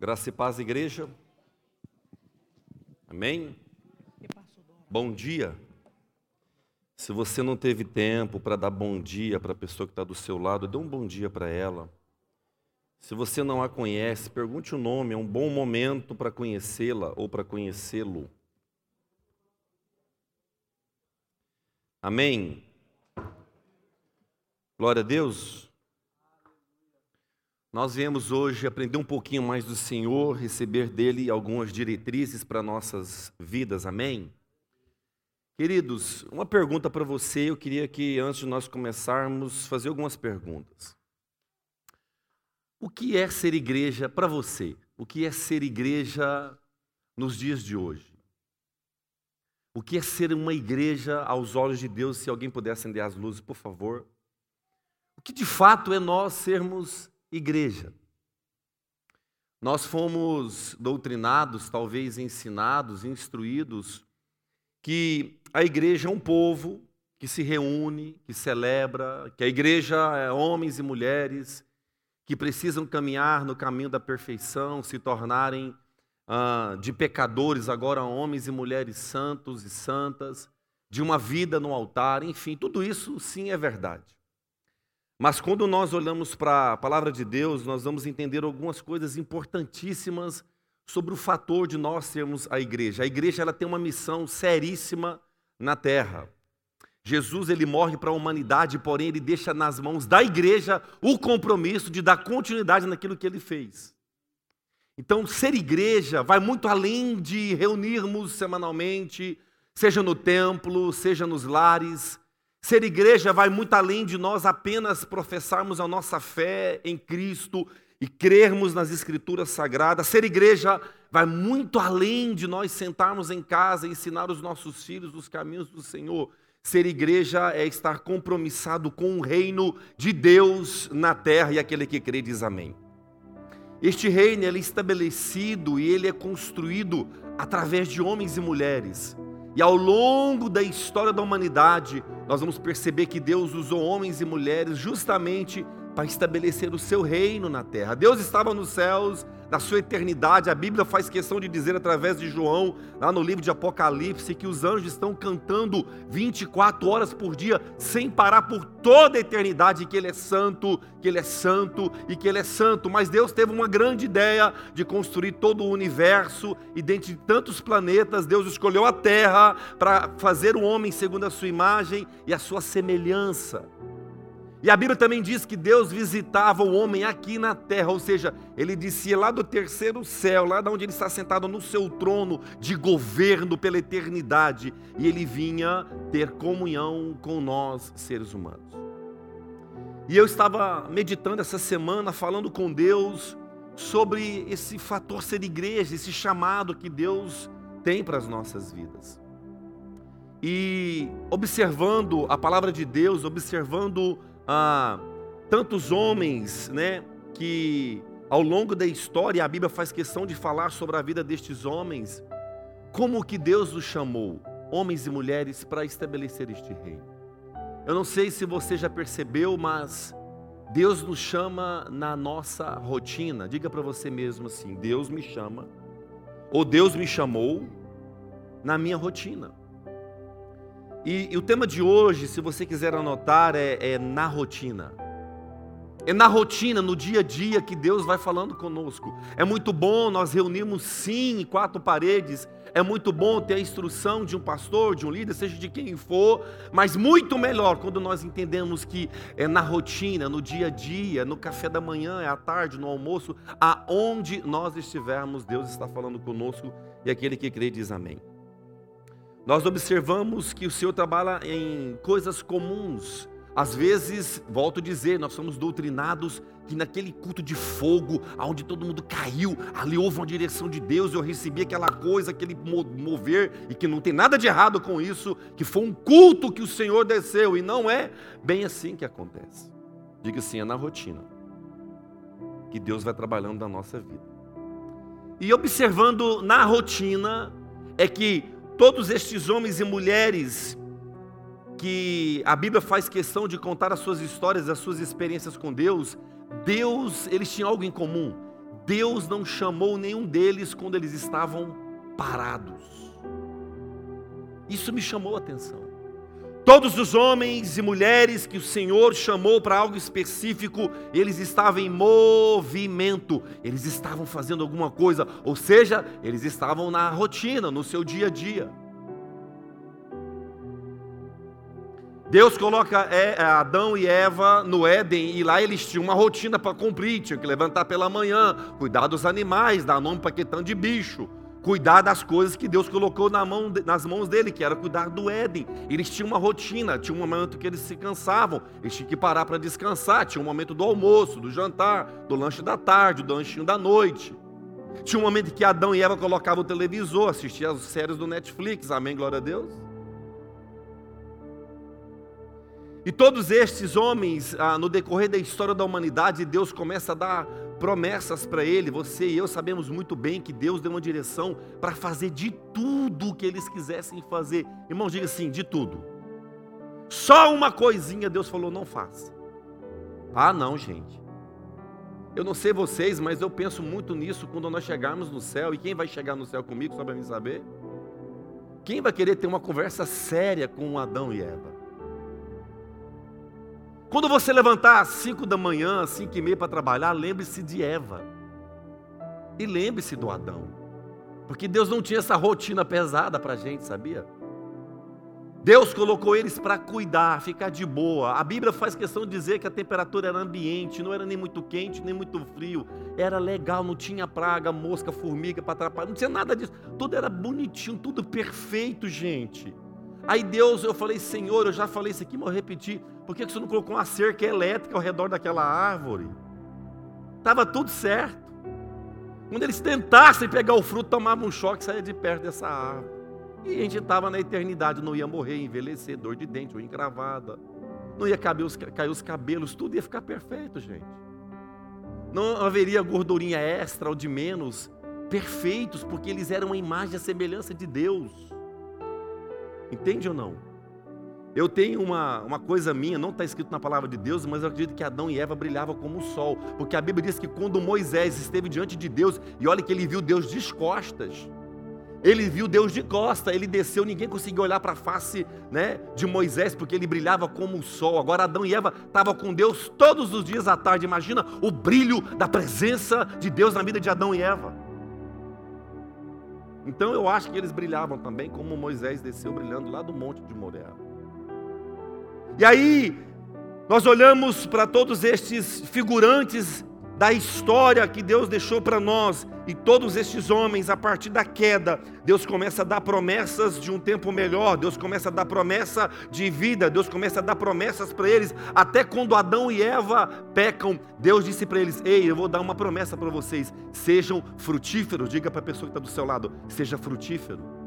Graça e paz, igreja. Amém? Bom dia. Se você não teve tempo para dar bom dia para a pessoa que está do seu lado, dê um bom dia para ela. Se você não a conhece, pergunte o nome, é um bom momento para conhecê-la ou para conhecê-lo. Amém? Glória a Deus. Nós viemos hoje aprender um pouquinho mais do Senhor, receber dele algumas diretrizes para nossas vidas, amém? Queridos, uma pergunta para você, eu queria que antes de nós começarmos, fazer algumas perguntas. O que é ser igreja para você? O que é ser igreja nos dias de hoje? O que é ser uma igreja aos olhos de Deus? Se alguém puder acender as luzes, por favor. O que de fato é nós sermos igreja. Nós fomos doutrinados, talvez ensinados, instruídos, que a igreja é um povo que se reúne, que celebra, que a igreja é homens e mulheres que precisam caminhar no caminho da perfeição, se tornarem ah, de pecadores agora homens e mulheres santos e santas, de uma vida no altar, enfim, tudo isso sim é verdade. Mas quando nós olhamos para a palavra de Deus, nós vamos entender algumas coisas importantíssimas sobre o fator de nós sermos a igreja. A igreja ela tem uma missão seríssima na terra. Jesus ele morre para a humanidade, porém ele deixa nas mãos da igreja o compromisso de dar continuidade naquilo que ele fez. Então, ser igreja vai muito além de reunirmos semanalmente, seja no templo, seja nos lares, Ser igreja vai muito além de nós apenas professarmos a nossa fé em Cristo e crermos nas Escrituras Sagradas. Ser igreja vai muito além de nós sentarmos em casa e ensinar os nossos filhos os caminhos do Senhor. Ser igreja é estar compromissado com o reino de Deus na terra e aquele que crê diz amém. Este reino ele é estabelecido e ele é construído através de homens e mulheres e ao longo da história da humanidade, nós vamos perceber que Deus usou homens e mulheres justamente para estabelecer o seu reino na terra. Deus estava nos céus, na sua eternidade. A Bíblia faz questão de dizer através de João, lá no livro de Apocalipse, que os anjos estão cantando 24 horas por dia, sem parar por toda a eternidade, que Ele é santo, que Ele é santo e que Ele é santo. Mas Deus teve uma grande ideia de construir todo o universo, e dentre tantos planetas, Deus escolheu a Terra para fazer o homem segundo a sua imagem e a sua semelhança. E a Bíblia também diz que Deus visitava o homem aqui na terra, ou seja, ele descia lá do terceiro céu, lá de onde ele está sentado no seu trono de governo pela eternidade, e ele vinha ter comunhão com nós, seres humanos. E eu estava meditando essa semana, falando com Deus sobre esse fator ser igreja, esse chamado que Deus tem para as nossas vidas. E observando a palavra de Deus, observando ah, tantos homens, né, que ao longo da história a Bíblia faz questão de falar sobre a vida destes homens, como que Deus os chamou, homens e mulheres, para estabelecer este reino. Eu não sei se você já percebeu, mas Deus nos chama na nossa rotina. Diga para você mesmo assim: Deus me chama, ou Deus me chamou na minha rotina. E, e, o tema de hoje, se você quiser anotar, é, é na rotina. É na rotina, no dia a dia que Deus vai falando conosco. É muito bom nós reunirmos sim quatro paredes. É muito bom ter a instrução de um pastor, de um líder, seja de quem for, mas muito melhor quando nós entendemos que é na rotina, no dia a dia, no café da manhã, é à tarde, no almoço, aonde nós estivermos, Deus está falando conosco e aquele que crê diz amém. Nós observamos que o Senhor trabalha em coisas comuns. Às vezes, volto a dizer, nós somos doutrinados que naquele culto de fogo, onde todo mundo caiu, ali houve uma direção de Deus, eu recebi aquela coisa, aquele mover, e que não tem nada de errado com isso, que foi um culto que o Senhor desceu, e não é bem assim que acontece. Diga assim, é na rotina que Deus vai trabalhando na nossa vida. E observando na rotina, é que todos estes homens e mulheres que a Bíblia faz questão de contar as suas histórias, as suas experiências com Deus, Deus, eles tinham algo em comum. Deus não chamou nenhum deles quando eles estavam parados. Isso me chamou a atenção. Todos os homens e mulheres que o Senhor chamou para algo específico, eles estavam em movimento, eles estavam fazendo alguma coisa, ou seja, eles estavam na rotina, no seu dia a dia. Deus coloca é, é, Adão e Eva no Éden e lá eles tinham uma rotina para cumprir, tinham que levantar pela manhã, cuidar dos animais, dar nome para questão de bicho, cuidar das coisas que Deus colocou na mão, nas mãos dele, que era cuidar do Éden. Eles tinham uma rotina, tinha um momento que eles se cansavam, eles tinham que parar para descansar, tinha um momento do almoço, do jantar, do lanche da tarde, do lanchinho da noite. Tinha um momento que Adão e Eva colocavam o televisor, assistiam as séries do Netflix, amém, glória a Deus. E todos estes homens, ah, no decorrer da história da humanidade, Deus começa a dar promessas para ele. Você e eu sabemos muito bem que Deus deu uma direção para fazer de tudo o que eles quisessem fazer. Irmão, diga assim: de tudo. Só uma coisinha Deus falou: não faça. Ah, não, gente. Eu não sei vocês, mas eu penso muito nisso quando nós chegarmos no céu. E quem vai chegar no céu comigo, só para mim saber? Quem vai querer ter uma conversa séria com Adão e Eva? Quando você levantar às 5 da manhã, às 5 e meia para trabalhar, lembre-se de Eva. E lembre-se do Adão. Porque Deus não tinha essa rotina pesada para a gente, sabia? Deus colocou eles para cuidar, ficar de boa. A Bíblia faz questão de dizer que a temperatura era ambiente, não era nem muito quente, nem muito frio. Era legal, não tinha praga, mosca, formiga para atrapalhar, não tinha nada disso. Tudo era bonitinho, tudo perfeito, gente. Aí Deus, eu falei, Senhor, eu já falei isso aqui, mas eu repeti. Por que você não colocou uma cerca elétrica ao redor daquela árvore? Estava tudo certo. Quando eles tentassem pegar o fruto, tomavam um choque e saia de perto dessa árvore. E a gente estava na eternidade, não ia morrer, envelhecer, dor de dente ou encravada. Não ia os, cair os cabelos, tudo ia ficar perfeito, gente. Não haveria gordurinha extra ou de menos. Perfeitos, porque eles eram a imagem e a semelhança de Deus. Entende ou não? Eu tenho uma, uma coisa minha, não está escrito na palavra de Deus, mas eu acredito que Adão e Eva brilhavam como o sol, porque a Bíblia diz que quando Moisés esteve diante de Deus, e olha que ele viu Deus de costas, ele viu Deus de costa, ele desceu, ninguém conseguiu olhar para a face né, de Moisés, porque ele brilhava como o sol. Agora Adão e Eva estavam com Deus todos os dias à tarde. Imagina o brilho da presença de Deus na vida de Adão e Eva. Então eu acho que eles brilhavam também, como Moisés desceu brilhando lá do monte de Moré. E aí, nós olhamos para todos estes figurantes da história que Deus deixou para nós e todos estes homens, a partir da queda, Deus começa a dar promessas de um tempo melhor, Deus começa a dar promessa de vida, Deus começa a dar promessas para eles, até quando Adão e Eva pecam, Deus disse para eles: Ei, eu vou dar uma promessa para vocês, sejam frutíferos. Diga para a pessoa que está do seu lado: seja frutífero.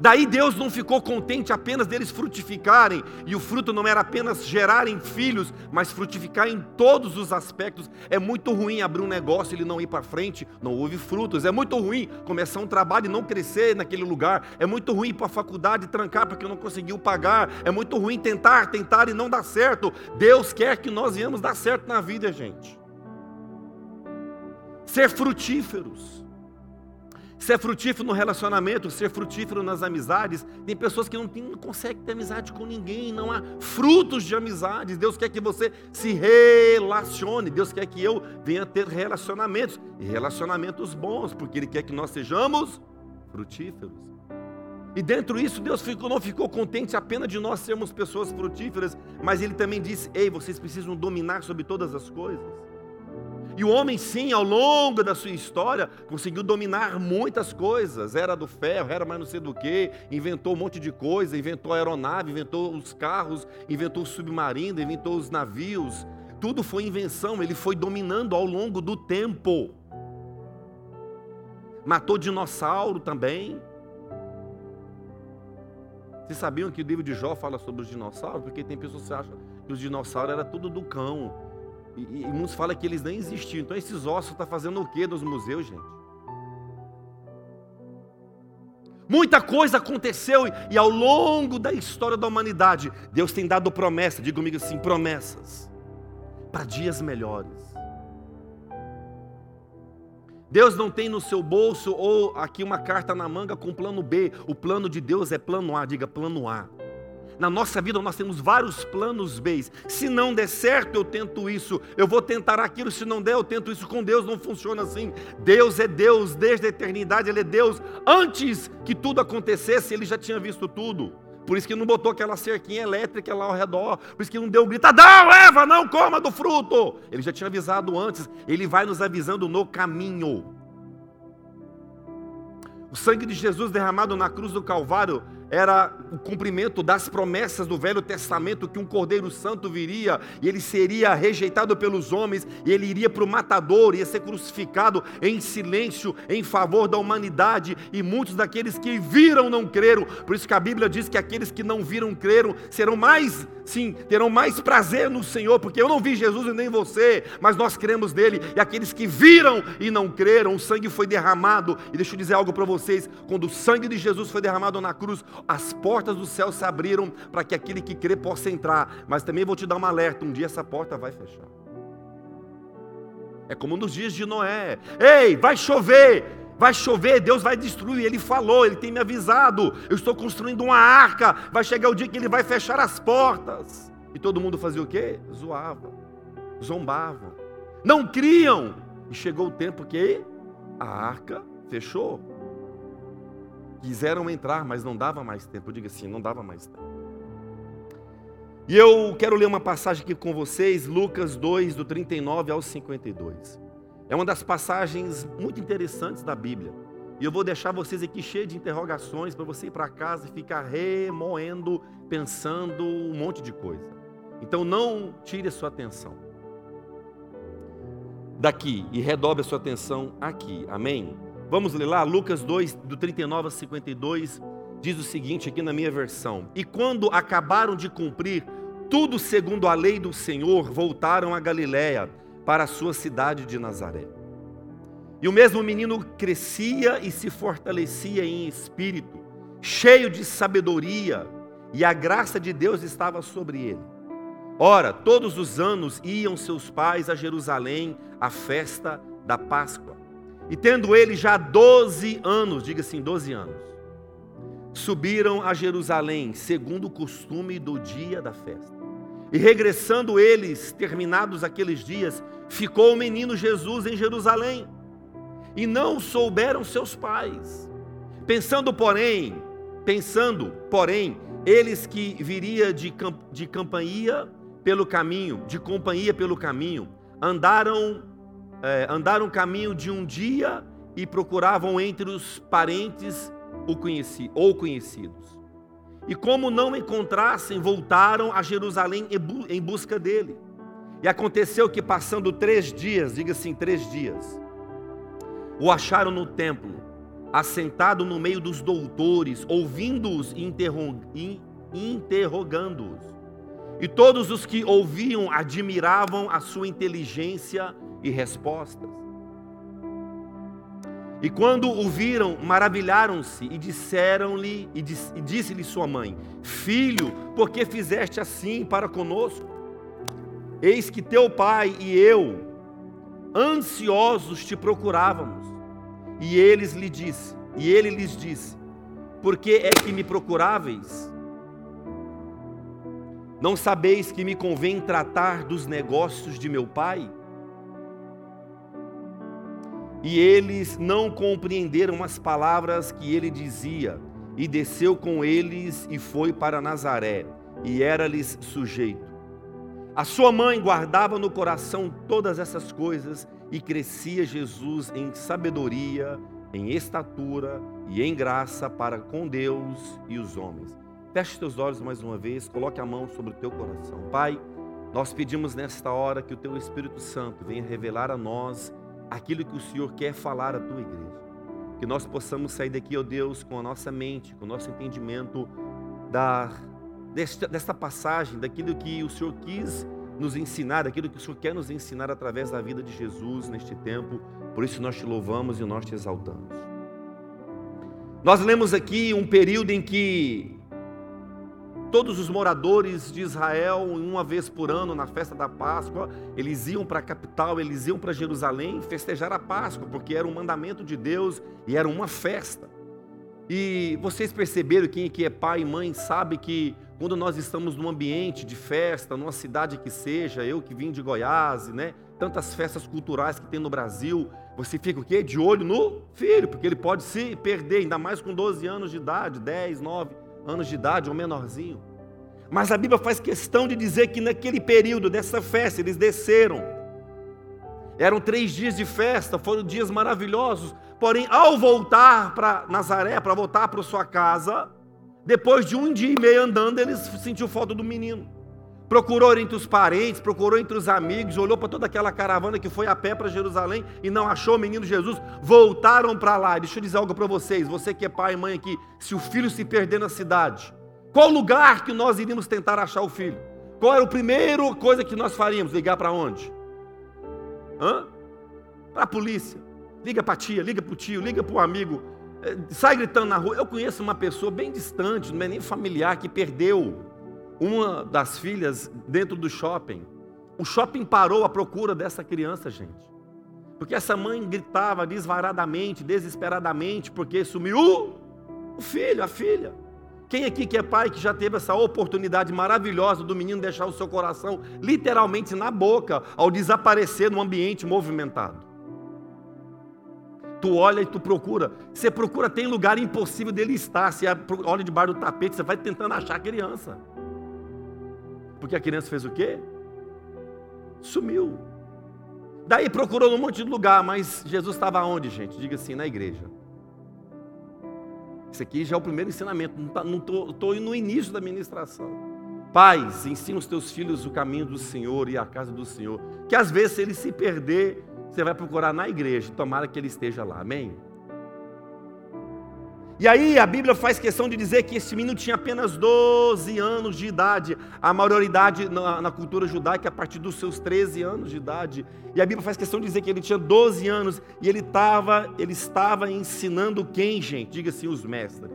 Daí Deus não ficou contente apenas deles frutificarem, e o fruto não era apenas gerarem filhos, mas frutificar em todos os aspectos. É muito ruim abrir um negócio e ele não ir para frente, não houve frutos. É muito ruim começar um trabalho e não crescer naquele lugar. É muito ruim ir para a faculdade e trancar porque não conseguiu pagar. É muito ruim tentar, tentar e não dar certo. Deus quer que nós venhamos dar certo na vida, gente. Ser frutíferos ser frutífero no relacionamento, ser frutífero nas amizades. Tem pessoas que não, tem, não conseguem ter amizade com ninguém, não há frutos de amizades. Deus quer que você se relacione, Deus quer que eu venha ter relacionamentos, e relacionamentos bons, porque Ele quer que nós sejamos frutíferos. E dentro disso, Deus ficou, não ficou contente apenas de nós sermos pessoas frutíferas, mas Ele também disse: Ei, vocês precisam dominar sobre todas as coisas. E o homem, sim, ao longo da sua história, conseguiu dominar muitas coisas. Era do ferro, era mais não sei do que, inventou um monte de coisa, inventou a aeronave, inventou os carros, inventou o submarino, inventou os navios. Tudo foi invenção, ele foi dominando ao longo do tempo. Matou dinossauro também. Vocês sabiam que o livro de Jó fala sobre os dinossauros? Porque tem pessoas que acham que os dinossauros era tudo do cão. E, e muitos falam que eles nem existiam. Então esses ossos estão tá fazendo o que nos museus, gente? Muita coisa aconteceu e ao longo da história da humanidade, Deus tem dado promessas, diga comigo assim, promessas, para dias melhores. Deus não tem no seu bolso ou aqui uma carta na manga com plano B. O plano de Deus é plano A, diga plano A. Na nossa vida nós temos vários planos B. Se não der certo, eu tento isso. Eu vou tentar aquilo. Se não der, eu tento isso. Com Deus não funciona assim. Deus é Deus desde a eternidade. Ele é Deus. Antes que tudo acontecesse, ele já tinha visto tudo. Por isso que não botou aquela cerquinha elétrica lá ao redor. Por isso que não deu um grito: Adão, Eva, não coma do fruto. Ele já tinha avisado antes. Ele vai nos avisando no caminho. O sangue de Jesus derramado na cruz do Calvário era o cumprimento das promessas do Velho Testamento que um Cordeiro Santo viria e ele seria rejeitado pelos homens e ele iria para o matador, ia ser crucificado em silêncio em favor da humanidade e muitos daqueles que viram não creram. Por isso que a Bíblia diz que aqueles que não viram creram serão mais, sim, terão mais prazer no Senhor, porque eu não vi Jesus e nem você, mas nós cremos nele. E aqueles que viram e não creram, o sangue foi derramado. E deixa eu dizer algo para vocês, quando o sangue de Jesus foi derramado na cruz, as portas do céu se abriram para que aquele que crê possa entrar. Mas também vou te dar um alerta: um dia essa porta vai fechar. É como nos dias de Noé: ei, vai chover, vai chover, Deus vai destruir. Ele falou, ele tem me avisado. Eu estou construindo uma arca. Vai chegar o dia que ele vai fechar as portas. E todo mundo fazia o quê? Zoava, zombava, não criam. E chegou o tempo que a arca fechou. Quiseram entrar, mas não dava mais tempo. Eu digo assim, não dava mais tempo. E eu quero ler uma passagem aqui com vocês, Lucas 2, do 39 ao 52. É uma das passagens muito interessantes da Bíblia. E eu vou deixar vocês aqui cheios de interrogações para você ir para casa e ficar remoendo, pensando um monte de coisa. Então não tire a sua atenção daqui e redobre a sua atenção aqui. Amém? Vamos ler lá, Lucas 2, do 39 a 52, diz o seguinte aqui na minha versão: E quando acabaram de cumprir tudo segundo a lei do Senhor, voltaram a Galiléia, para a sua cidade de Nazaré. E o mesmo menino crescia e se fortalecia em espírito, cheio de sabedoria, e a graça de Deus estava sobre ele. Ora, todos os anos iam seus pais a Jerusalém à festa da Páscoa. E tendo ele já 12 anos, diga assim, 12 anos, subiram a Jerusalém, segundo o costume do dia da festa. E regressando eles, terminados aqueles dias, ficou o menino Jesus em Jerusalém. E não souberam seus pais. Pensando, porém, pensando, porém, eles que viria de, de campanha pelo caminho, de companhia pelo caminho, andaram é, andaram o caminho de um dia e procuravam entre os parentes o conheci, ou conhecidos. E como não encontrassem, voltaram a Jerusalém em busca dele. E aconteceu que, passando três dias, diga assim, três dias, o acharam no templo, assentado no meio dos doutores, ouvindo-os e interrogando-os. E todos os que ouviam admiravam a sua inteligência e respostas. E quando o viram, maravilharam-se e disseram-lhe, e disse-lhe sua mãe: Filho, por que fizeste assim para conosco? Eis que teu pai e eu, ansiosos, te procurávamos. E eles lhe disse, e ele lhes disse: Por que é que me procuráveis? Não sabeis que me convém tratar dos negócios de meu pai? E eles não compreenderam as palavras que ele dizia, e desceu com eles e foi para Nazaré, e era-lhes sujeito. A sua mãe guardava no coração todas essas coisas, e crescia Jesus em sabedoria, em estatura e em graça para com Deus e os homens. Feche teus olhos mais uma vez, coloque a mão sobre o teu coração. Pai, nós pedimos nesta hora que o teu Espírito Santo venha revelar a nós aquilo que o Senhor quer falar à tua igreja. Que nós possamos sair daqui, ó Deus, com a nossa mente, com o nosso entendimento da, desta, desta passagem, daquilo que o Senhor quis nos ensinar, daquilo que o Senhor quer nos ensinar através da vida de Jesus neste tempo. Por isso nós te louvamos e nós te exaltamos. Nós lemos aqui um período em que todos os moradores de Israel, uma vez por ano, na festa da Páscoa, eles iam para a capital, eles iam para Jerusalém festejar a Páscoa, porque era um mandamento de Deus e era uma festa. E vocês perceberam, quem aqui é pai e mãe sabe que quando nós estamos num ambiente de festa, numa cidade que seja, eu que vim de Goiás, né? Tantas festas culturais que tem no Brasil, você fica o quê? De olho no filho, porque ele pode se perder, ainda mais com 12 anos de idade, 10, 9 anos de idade, ou menorzinho. Mas a Bíblia faz questão de dizer que naquele período dessa festa, eles desceram. Eram três dias de festa, foram dias maravilhosos. Porém, ao voltar para Nazaré, para voltar para sua casa, depois de um dia e meio andando, eles sentiu falta do menino. Procurou entre os parentes, procurou entre os amigos, olhou para toda aquela caravana que foi a pé para Jerusalém e não achou o menino Jesus. Voltaram para lá. Deixa eu dizer algo para vocês, você que é pai e mãe aqui, se o filho se perder na cidade, qual lugar que nós iríamos tentar achar o filho? Qual era a primeira coisa que nós faríamos? Ligar para onde? Hã? Para a polícia. Liga para a tia, liga para o tio, liga para o amigo é, sai gritando na rua. Eu conheço uma pessoa bem distante, não é nem familiar, que perdeu uma das filhas dentro do shopping. O shopping parou à procura dessa criança, gente. Porque essa mãe gritava desvaradamente, desesperadamente, porque sumiu o filho, a filha. Quem aqui que é pai que já teve essa oportunidade maravilhosa do menino deixar o seu coração literalmente na boca ao desaparecer num ambiente movimentado? Tu olha e tu procura. Você procura, tem lugar impossível dele estar. Você olha debaixo do tapete, você vai tentando achar a criança. Porque a criança fez o quê? Sumiu. Daí procurou num monte de lugar, mas Jesus estava onde, gente? Diga assim, na igreja. Isso aqui já é o primeiro ensinamento. Não estou tá, no início da ministração. Pais, ensina os teus filhos o caminho do Senhor e a casa do Senhor. Que às vezes, se ele se perder, você vai procurar na igreja, tomara que ele esteja lá, amém? E aí a Bíblia faz questão de dizer que esse menino tinha apenas 12 anos de idade, a maioridade na, na, cultura judaica a partir dos seus 13 anos de idade. E a Bíblia faz questão de dizer que ele tinha 12 anos e ele, tava, ele estava ensinando quem, gente? Diga assim, os mestres,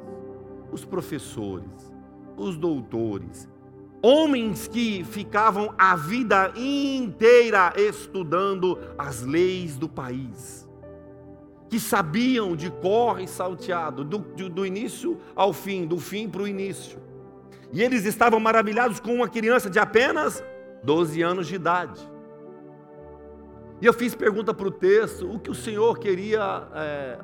os professores, os doutores, Homens que ficavam a vida inteira estudando as leis do país, que sabiam de cor e salteado, do, do, do início ao fim, do fim para o início. E eles estavam maravilhados com uma criança de apenas 12 anos de idade. E eu fiz pergunta para o texto: o que o Senhor queria é,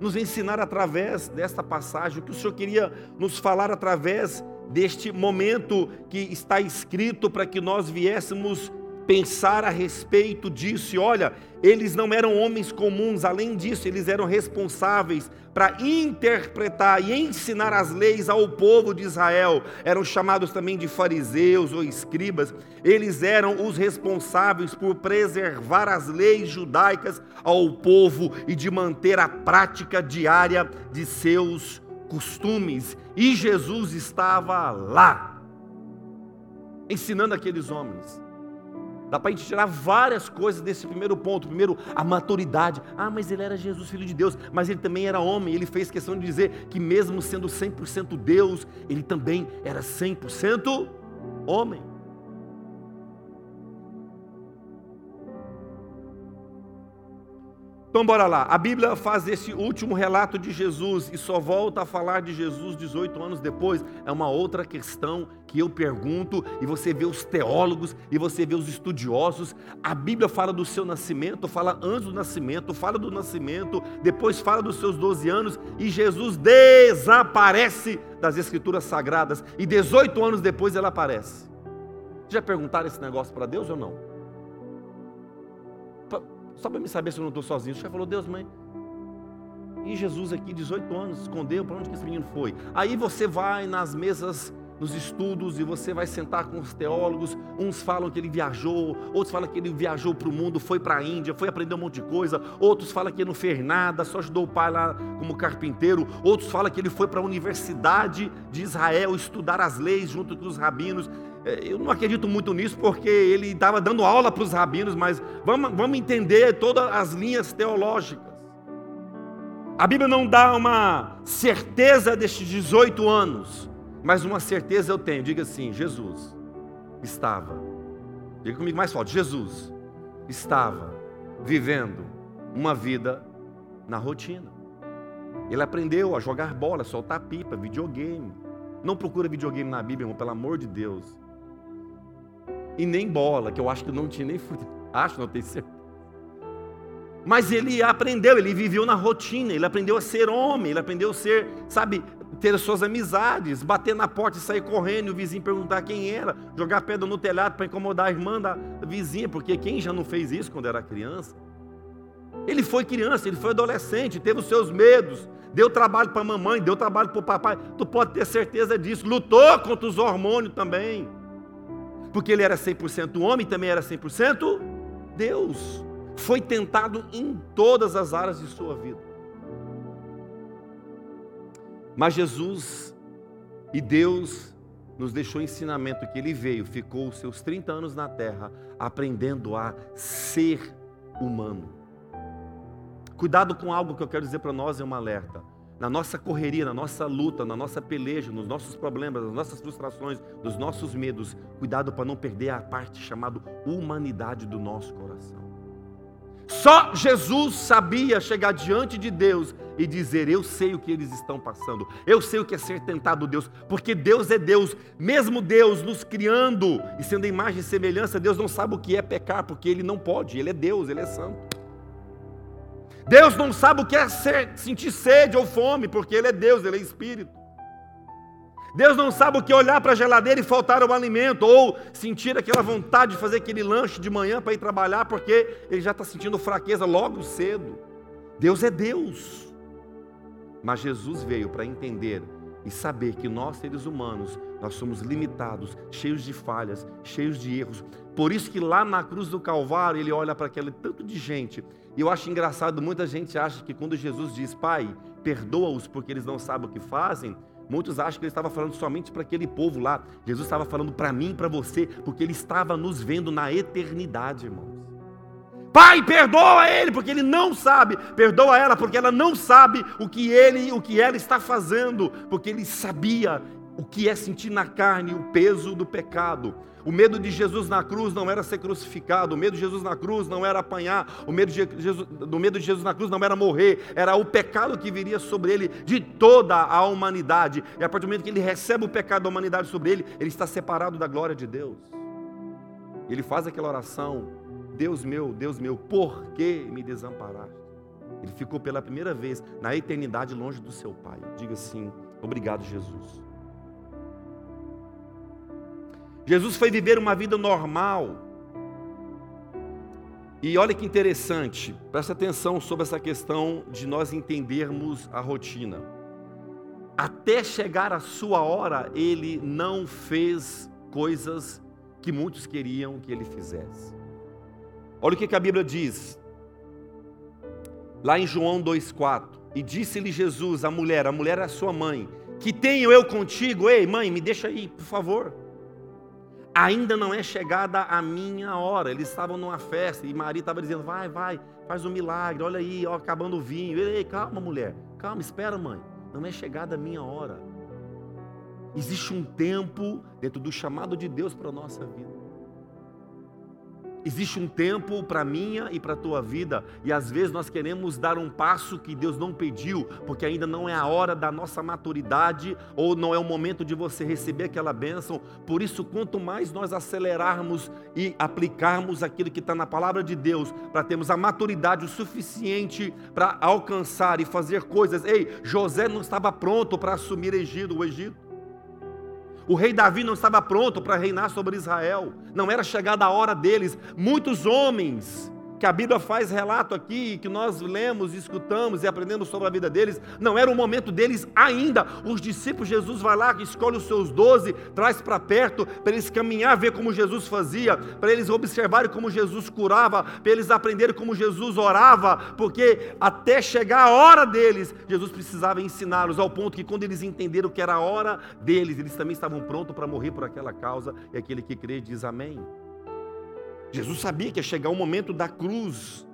nos ensinar através desta passagem, o que o Senhor queria nos falar através deste momento que está escrito para que nós viéssemos pensar a respeito disso. E olha, eles não eram homens comuns, além disso, eles eram responsáveis para interpretar e ensinar as leis ao povo de Israel. Eram chamados também de fariseus ou escribas. Eles eram os responsáveis por preservar as leis judaicas ao povo e de manter a prática diária de seus costumes, e Jesus estava lá, ensinando aqueles homens. Dá para a gente tirar várias coisas desse primeiro ponto. Primeiro, a maturidade. Ah, mas ele era Jesus, filho de Deus, mas ele também era homem. Ele fez questão de dizer que, mesmo sendo 100% Deus, ele também era 100% homem. Então bora lá. A Bíblia faz esse último relato de Jesus e só volta a falar de Jesus 18 anos depois. É uma outra questão que eu pergunto e você vê os teólogos e você vê os estudiosos. A Bíblia fala do seu nascimento, fala antes do nascimento, fala do nascimento, depois fala dos seus 12 anos e Jesus desaparece das escrituras sagradas e 18 anos depois ele aparece. Já perguntaram esse negócio para Deus ou não? Só para me saber se eu não estou sozinho. O chefe falou, Deus, mãe. E Jesus aqui, 18 anos, escondeu, para onde que esse menino foi? Aí você vai nas mesas, nos estudos, e você vai sentar com os teólogos. Uns falam que ele viajou, outros falam que ele viajou para o mundo, foi para a Índia, foi aprender um monte de coisa. Outros falam que ele não fez nada, só ajudou o pai lá como carpinteiro. Outros falam que ele foi para a Universidade de Israel estudar as leis junto com os rabinos. É, eu não acredito muito nisso porque ele estava dando aula para os rabinos, mas vamos, vamos entender todas as linhas teológicas. A Bíblia não dá uma certeza destes 18 anos, Mas uma certeza eu tenho, diga assim: Jesus estava, diga comigo mais forte: Jesus estava vivendo uma vida na rotina. Ele aprendeu a jogar bola, soltar pipa, videogame. Não procura videogame na Bíblia, irmão, pelo amor de Deus. E nem bola, que eu acho que não tinha nem futebol. Acho, não tenho certeza. Mas ele aprendeu, ele viveu na rotina, ele aprendeu a ser homem, ele aprendeu a ser, sabe, ter as suas amizades, bater na porta e sair correndo, o vizinho perguntar quem era, jogar pedra no telhado para incomodar a irmã da vizinha, porque quem já não fez isso quando era criança? Ele foi criança, ele foi adolescente, teve os seus medos, deu trabalho para a mamãe, deu trabalho para o papai, tu pode ter certeza disso, lutou contra os hormônios também, porque ele era 100% homem, também era 100% Deus foi tentado em todas as áreas de sua vida. Mas Jesus e Deus nos deixou ensinamento que ele veio, ficou os seus 30 anos na terra, aprendendo a ser humano. Cuidado com algo que eu quero dizer para nós é um alerta. Na nossa correria, na nossa luta, na nossa peleja, nos nossos problemas, nas nossas frustrações, nos nossos medos, cuidado para não perder a parte chamada humanidade do nosso coração. Só Jesus sabia chegar diante de Deus e dizer: Eu sei o que eles estão passando, eu sei o que é ser tentado Deus, porque Deus é Deus, mesmo Deus nos criando e sendo imagem e semelhança, Deus não sabe o que é pecar, porque Ele não pode, Ele é Deus, Ele é santo. Deus não sabe o que é ser, sentir sede ou fome, porque Ele é Deus, Ele é Espírito. Deus não sabe o que olhar para a geladeira e faltar um alimento, ou sentir aquela vontade de fazer aquele lanche de manhã para ir trabalhar, porque ele já está sentindo fraqueza logo cedo. Deus é Deus. Mas Jesus veio para entender e saber que nós, seres humanos, nós somos limitados, cheios de falhas, cheios de erros. Por isso que lá na cruz do Calvário, ele olha para aquele tanto de gente. E eu acho engraçado, muita gente acha que quando Jesus diz, Pai, perdoa-os porque eles não sabem o que fazem, Muitos acham que ele estava falando somente para aquele povo lá. Jesus estava falando para mim para você, porque ele estava nos vendo na eternidade, irmãos. Pai, perdoa ele, porque ele não sabe. Perdoa ela, porque ela não sabe o que ele, o que ela está fazendo, porque ele sabia o que é sentir na carne o peso do pecado. O medo de Jesus na cruz não era ser crucificado, o medo de Jesus na cruz não era apanhar, o medo de Jesus, do medo de Jesus na cruz não era morrer, era o pecado que viria sobre ele de toda a humanidade. E a partir do momento que ele recebe o pecado da humanidade sobre ele, ele está separado da glória de Deus. Ele faz aquela oração: Deus meu, Deus meu, por que me desamparaste? Ele ficou pela primeira vez na eternidade longe do seu Pai. Diga assim: Obrigado, Jesus. Jesus foi viver uma vida normal. E olha que interessante, presta atenção sobre essa questão de nós entendermos a rotina. Até chegar a sua hora, ele não fez coisas que muitos queriam que ele fizesse. Olha o que a Bíblia diz, lá em João 2,4: E disse-lhe Jesus, a mulher, a mulher é a sua mãe, que tenho eu contigo, ei mãe, me deixa aí, por favor ainda não é chegada a minha hora. Eles estavam numa festa e Maria estava dizendo: vai, vai, faz um milagre, olha aí, ó, acabando o vinho. Ei, calma, mulher, calma, espera, mãe, não é chegada a minha hora. Existe um tempo dentro do chamado de Deus para a nossa vida. Existe um tempo para minha e para a tua vida, e às vezes nós queremos dar um passo que Deus não pediu, porque ainda não é a hora da nossa maturidade, ou não é o momento de você receber aquela bênção. Por isso, quanto mais nós acelerarmos e aplicarmos aquilo que está na palavra de Deus, para termos a maturidade o suficiente para alcançar e fazer coisas. Ei, José não estava pronto para assumir Egito, o Egito. O rei Davi não estava pronto para reinar sobre Israel, não era chegada a hora deles. Muitos homens que a Bíblia faz relato aqui, que nós lemos, escutamos e aprendemos sobre a vida deles, não era o momento deles ainda. Os discípulos, Jesus vai lá, escolhe os seus doze, traz para perto, para eles caminhar, ver como Jesus fazia, para eles observarem como Jesus curava, para eles aprenderem como Jesus orava, porque até chegar a hora deles, Jesus precisava ensiná-los, ao ponto que quando eles entenderam que era a hora deles, eles também estavam prontos para morrer por aquela causa, e aquele que crê diz amém. Jesus sabia que ia chegar o momento da cruz.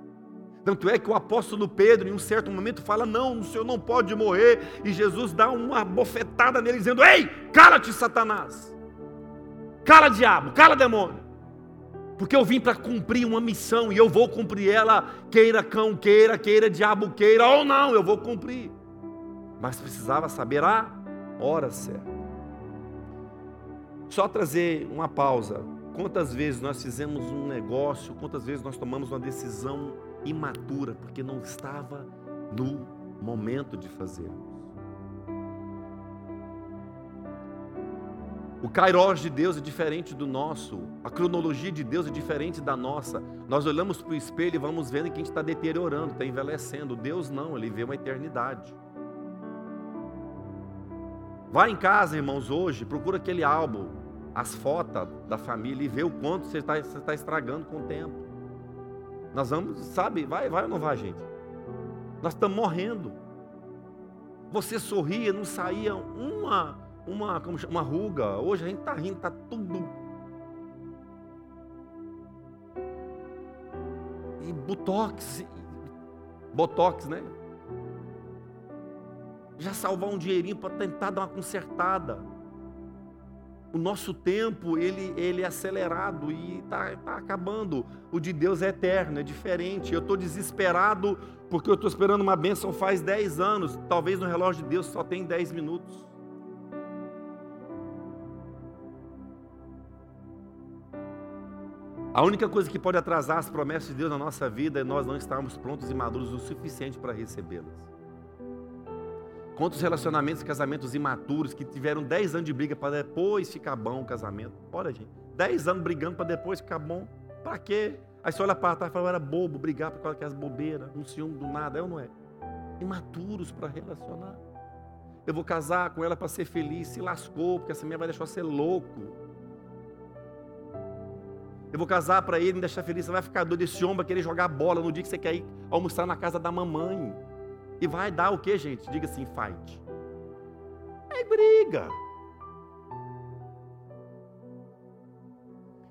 Tanto é que o apóstolo Pedro, em um certo momento, fala: Não, o senhor não pode morrer. E Jesus dá uma bofetada nele, dizendo: Ei, cala-te, Satanás. Cala, diabo, cala, demônio. Porque eu vim para cumprir uma missão e eu vou cumprir ela, queira cão, queira, queira diabo, queira ou não, eu vou cumprir. Mas precisava saber a hora certa. Só trazer uma pausa. Quantas vezes nós fizemos um negócio, quantas vezes nós tomamos uma decisão imatura, porque não estava no momento de fazer. O kairos de Deus é diferente do nosso, a cronologia de Deus é diferente da nossa. Nós olhamos para o espelho e vamos vendo que a gente está deteriorando, está envelhecendo. Deus não, ele vê uma eternidade. Vai em casa, irmãos, hoje, procura aquele álbum, as fotos da família e vê o quanto você está, você está estragando com o tempo. Nós vamos, sabe, vai, vai ou não vai, gente? Nós estamos morrendo. Você sorria, não saía uma, uma, como chama, uma ruga. Hoje a gente está rindo, está tudo. E botox, botox, né? Já salvar um dinheirinho para tentar dar uma consertada o nosso tempo ele, ele é acelerado e está tá acabando. O de Deus é eterno, é diferente. Eu estou desesperado porque eu estou esperando uma bênção faz 10 anos. Talvez no relógio de Deus só tem 10 minutos. A única coisa que pode atrasar as promessas de Deus na nossa vida é nós não estarmos prontos e maduros o suficiente para recebê-las. Quantos relacionamentos, casamentos imaturos que tiveram 10 anos de briga para depois ficar bom o casamento? Olha, gente, 10 anos brigando para depois ficar bom. Para quê? Aí você olha para trás e fala, era bobo brigar por causa daquelas bobeiras, um ciúme do nada, é ou não é? Imaturos para relacionar. Eu vou casar com ela para ser feliz, se lascou, porque essa minha vai deixar você louco. Eu vou casar para ele, me deixar feliz, você vai ficar doido. Esse homem vai querer jogar bola no dia que você quer ir almoçar na casa da mamãe. E vai dar o que, gente? Diga assim, fight. É briga.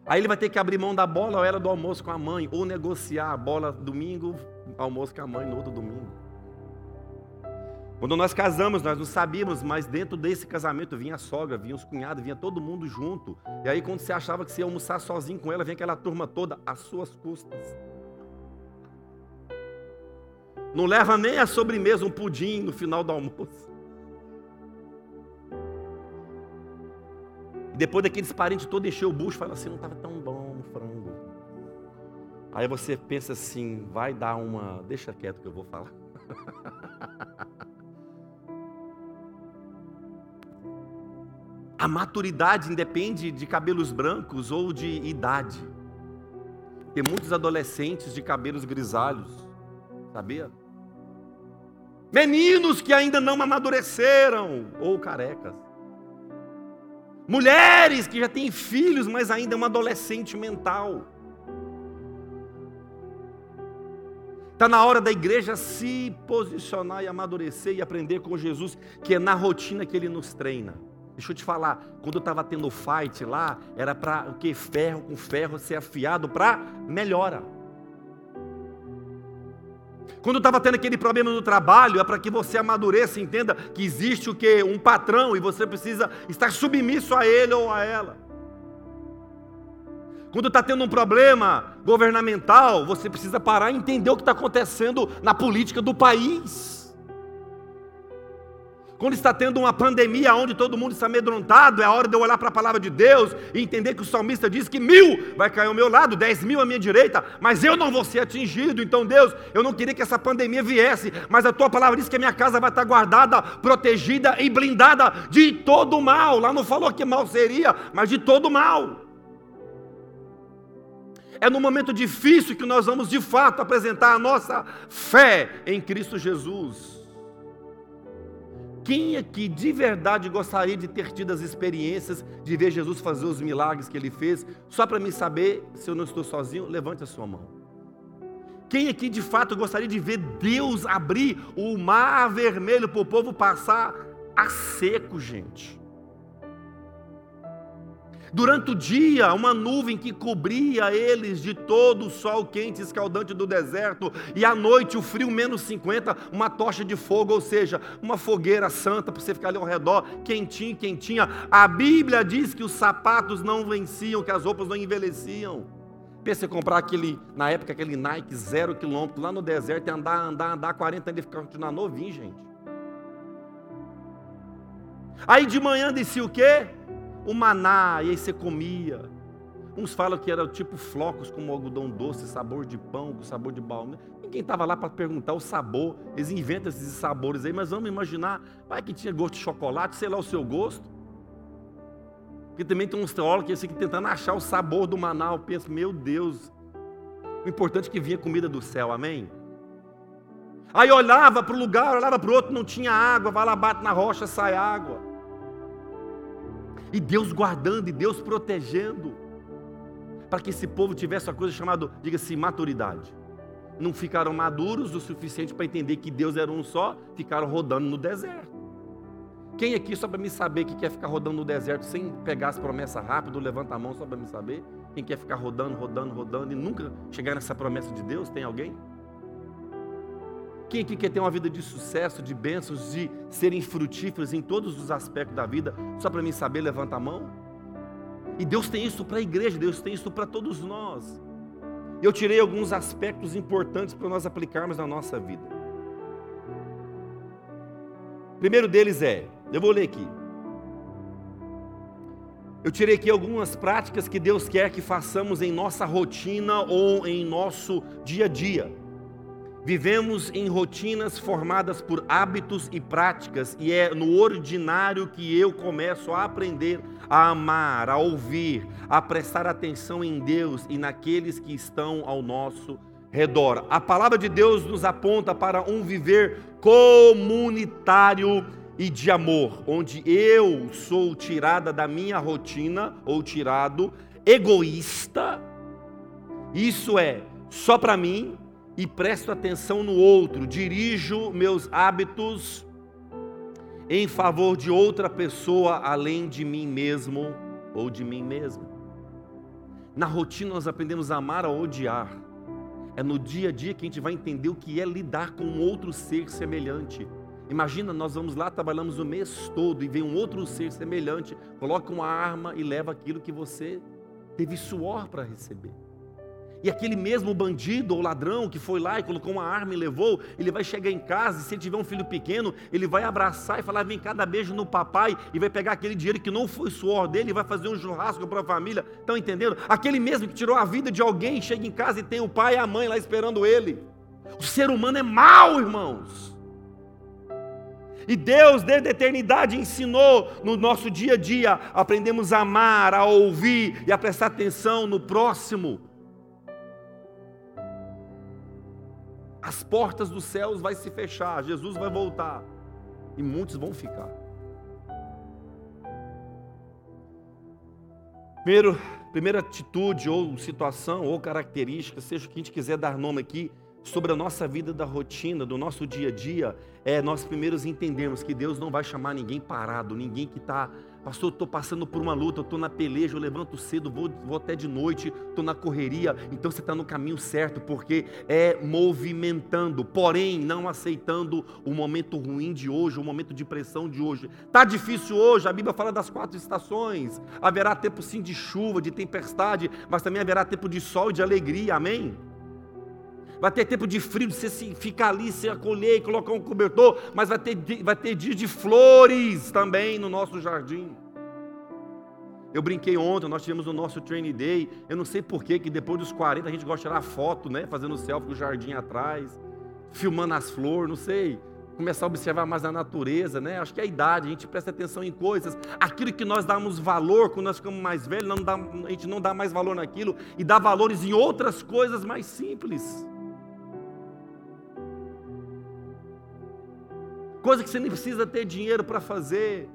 Aí ele vai ter que abrir mão da bola ou ela do almoço com a mãe, ou negociar a bola domingo, almoço com a mãe no outro domingo. Quando nós casamos, nós não sabíamos, mas dentro desse casamento vinha a sogra, vinha os cunhados, vinha todo mundo junto. E aí, quando você achava que você ia almoçar sozinho com ela, vinha aquela turma toda às suas custas. Não leva nem a sobremesa, um pudim no final do almoço. Depois daqueles parentes todos encher o bucho, fala assim, não estava tão bom o frango. Aí você pensa assim, vai dar uma. Deixa quieto que eu vou falar. A maturidade independe de cabelos brancos ou de idade. Tem muitos adolescentes de cabelos grisalhos Sabia? Meninos que ainda não amadureceram ou carecas. Mulheres que já têm filhos, mas ainda é uma adolescente mental. Está na hora da igreja se posicionar e amadurecer e aprender com Jesus, que é na rotina que ele nos treina. Deixa eu te falar, quando eu estava tendo fight lá, era para o que? Ferro com ferro ser afiado para melhora. Quando estava tendo aquele problema no trabalho, é para que você amadureça e entenda que existe o que? Um patrão e você precisa estar submisso a ele ou a ela. Quando está tendo um problema governamental, você precisa parar e entender o que está acontecendo na política do país. Quando está tendo uma pandemia onde todo mundo está amedrontado, é a hora de eu olhar para a palavra de Deus e entender que o salmista diz que mil vai cair ao meu lado, dez mil à minha direita, mas eu não vou ser atingido. Então, Deus, eu não queria que essa pandemia viesse, mas a tua palavra diz que a minha casa vai estar guardada, protegida e blindada de todo mal. Lá não falou que mal seria, mas de todo mal. É no momento difícil que nós vamos de fato apresentar a nossa fé em Cristo Jesus. Quem aqui de verdade gostaria de ter tido as experiências de ver Jesus fazer os milagres que ele fez? Só para me saber se eu não estou sozinho, levante a sua mão. Quem aqui de fato gostaria de ver Deus abrir o mar vermelho para o povo passar a seco, gente? Durante o dia, uma nuvem que cobria eles de todo o sol quente e escaldante do deserto, e à noite, o frio menos 50, uma tocha de fogo, ou seja, uma fogueira santa para você ficar ali ao redor, quentinho, quentinha. A Bíblia diz que os sapatos não venciam, que as roupas não envelheciam. Pensa em comprar aquele, na época, aquele Nike zero quilômetro lá no deserto e andar, andar, andar 40 anos e ficar continuar novinho, gente. Aí de manhã descia o quê? O maná, e aí você comia. Uns falam que era tipo flocos como algodão doce, sabor de pão, com sabor de baú. Ninguém estava lá para perguntar o sabor. Eles inventam esses sabores aí, mas vamos imaginar, vai que tinha gosto de chocolate, sei lá o seu gosto. Porque também tem uns teólogos que assim, tentando achar o sabor do maná. Eu penso, meu Deus, o importante é que vinha comida do céu, amém? Aí olhava para o lugar, olhava para o outro, não tinha água, vai lá, bate na rocha, sai água. E Deus guardando, e Deus protegendo, para que esse povo tivesse uma coisa chamada, diga-se, maturidade. Não ficaram maduros o suficiente para entender que Deus era um só, ficaram rodando no deserto. Quem aqui, só para me saber, que quer ficar rodando no deserto sem pegar as promessas rápido, levanta a mão só para me saber? Quem quer ficar rodando, rodando, rodando e nunca chegar nessa promessa de Deus? Tem alguém? Quem aqui quer ter uma vida de sucesso, de bênçãos, de serem frutíferos em todos os aspectos da vida? Só para mim saber, levanta a mão. E Deus tem isso para a igreja, Deus tem isso para todos nós. Eu tirei alguns aspectos importantes para nós aplicarmos na nossa vida. O primeiro deles é, eu vou ler aqui. Eu tirei aqui algumas práticas que Deus quer que façamos em nossa rotina ou em nosso dia a dia. Vivemos em rotinas formadas por hábitos e práticas, e é no ordinário que eu começo a aprender a amar, a ouvir, a prestar atenção em Deus e naqueles que estão ao nosso redor. A palavra de Deus nos aponta para um viver comunitário e de amor, onde eu sou tirada da minha rotina ou tirado egoísta. Isso é só para mim, e presto atenção no outro, dirijo meus hábitos em favor de outra pessoa além de mim mesmo ou de mim mesmo. Na rotina nós aprendemos a amar ou odiar. É no dia a dia que a gente vai entender o que é lidar com um outro ser semelhante. Imagina, nós vamos lá, trabalhamos o mês todo e vem um outro ser semelhante, coloca uma arma e leva aquilo que você teve suor para receber. E aquele mesmo bandido ou ladrão que foi lá e colocou uma arma e levou, ele vai chegar em casa e se ele tiver um filho pequeno, ele vai abraçar e falar: vem cá, dá beijo no papai, e vai pegar aquele dinheiro que não foi suor dele e vai fazer um churrasco para a família. Estão entendendo? Aquele mesmo que tirou a vida de alguém, chega em casa e tem o pai e a mãe lá esperando ele. O ser humano é mau, irmãos. E Deus, desde a eternidade, ensinou no nosso dia a dia, aprendemos a amar, a ouvir e a prestar atenção no próximo. As portas dos céus vai se fechar, Jesus vai voltar e muitos vão ficar. Primeiro, primeira atitude ou situação ou característica, seja o que a gente quiser dar nome aqui, sobre a nossa vida da rotina, do nosso dia a dia, é nós primeiros entendemos que Deus não vai chamar ninguém parado, ninguém que está Pastor, estou passando por uma luta, estou na peleja, eu levanto cedo, vou, vou até de noite, estou na correria. Então você está no caminho certo, porque é movimentando, porém não aceitando o momento ruim de hoje, o momento de pressão de hoje. Está difícil hoje, a Bíblia fala das quatro estações. Haverá tempo sim de chuva, de tempestade, mas também haverá tempo de sol e de alegria, amém? Vai ter tempo de frio, de você ficar ali, se acolher e colocar um cobertor, mas vai ter, vai ter dias de flores também no nosso jardim. Eu brinquei ontem, nós tivemos o nosso training day. Eu não sei porquê que depois dos 40 a gente gosta de tirar foto, né? Fazendo selfie com o jardim atrás, filmando as flores, não sei. Começar a observar mais a natureza, né? Acho que é a idade, a gente presta atenção em coisas. Aquilo que nós damos valor quando nós ficamos mais velhos, dá, a gente não dá mais valor naquilo e dá valores em outras coisas mais simples. Coisa que você nem precisa ter dinheiro para fazer.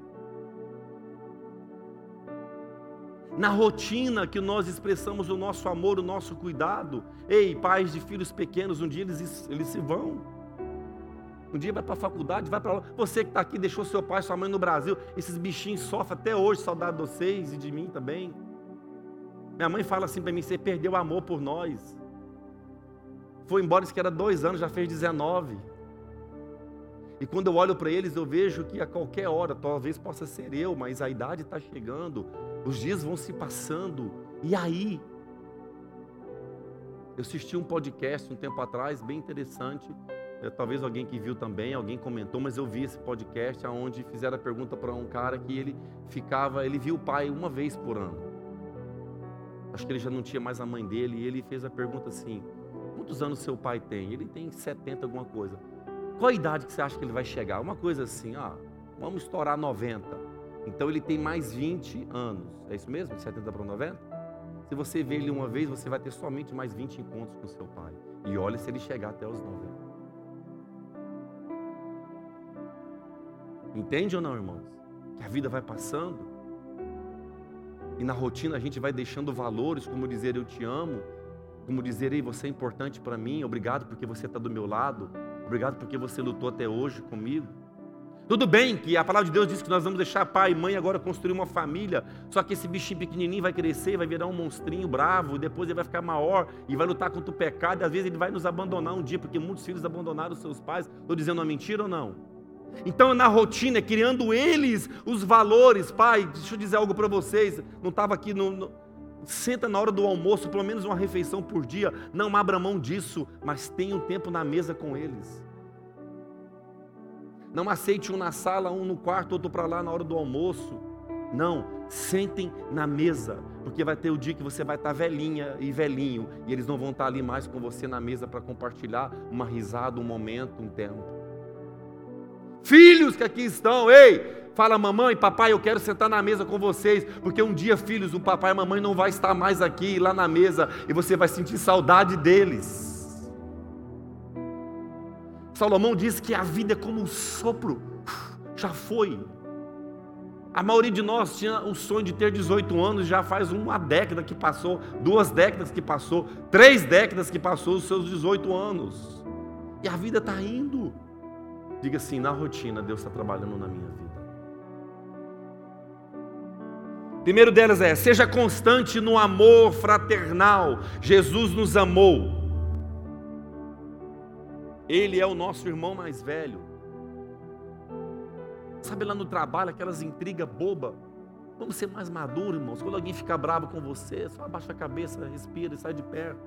Na rotina que nós expressamos o nosso amor, o nosso cuidado. Ei, pais de filhos pequenos, um dia eles, eles se vão. Um dia vai para a faculdade, vai para lá. Você que está aqui, deixou seu pai, sua mãe no Brasil. Esses bichinhos sofrem até hoje, saudade de vocês e de mim também. Minha mãe fala assim para mim: você perdeu o amor por nós. Foi embora, isso que era dois anos, já fez 19. E quando eu olho para eles, eu vejo que a qualquer hora, talvez possa ser eu, mas a idade está chegando, os dias vão se passando, e aí? Eu assisti um podcast um tempo atrás, bem interessante, é, talvez alguém que viu também, alguém comentou, mas eu vi esse podcast onde fizeram a pergunta para um cara que ele ficava, ele viu o pai uma vez por ano. Acho que ele já não tinha mais a mãe dele, e ele fez a pergunta assim: quantos anos seu pai tem? Ele tem 70 alguma coisa. Qual a idade que você acha que ele vai chegar? Uma coisa assim, ah, vamos estourar 90. Então ele tem mais 20 anos. É isso mesmo? 70 para 90? Se você vê ele uma vez, você vai ter somente mais 20 encontros com seu pai. E olha se ele chegar até os 90. Entende ou não, irmãos? Que a vida vai passando. E na rotina a gente vai deixando valores, como dizer eu te amo, como dizer ei, você é importante para mim, obrigado porque você está do meu lado. Obrigado porque você lutou até hoje comigo. Tudo bem que a palavra de Deus diz que nós vamos deixar pai e mãe agora construir uma família, só que esse bichinho pequenininho vai crescer, vai virar um monstrinho bravo, depois ele vai ficar maior e vai lutar contra o pecado, e às vezes ele vai nos abandonar um dia, porque muitos filhos abandonaram seus pais. Estou dizendo uma mentira ou não? Então, na rotina, criando eles os valores, pai, deixa eu dizer algo para vocês, não estava aqui no, no senta na hora do almoço, pelo menos uma refeição por dia, não abra mão disso, mas tenha um tempo na mesa com eles. Não aceite um na sala, um no quarto, outro para lá na hora do almoço. Não, sentem na mesa, porque vai ter o dia que você vai estar velhinha e velhinho, e eles não vão estar ali mais com você na mesa para compartilhar uma risada, um momento, um tempo. Filhos que aqui estão, ei, Fala, mamãe, papai, eu quero sentar na mesa com vocês, porque um dia, filhos, o papai e a mamãe não vai estar mais aqui, lá na mesa, e você vai sentir saudade deles. Salomão diz que a vida é como um sopro, já foi. A maioria de nós tinha o sonho de ter 18 anos, já faz uma década que passou, duas décadas que passou, três décadas que passou os seus 18 anos. E a vida está indo. Diga assim: na rotina, Deus está trabalhando na minha vida. Primeiro delas é: seja constante no amor fraternal. Jesus nos amou. Ele é o nosso irmão mais velho. Sabe lá no trabalho, aquelas intrigas boba. Vamos ser mais maduros, irmãos. Quando alguém ficar bravo com você, só abaixa a cabeça, respira e sai de perto.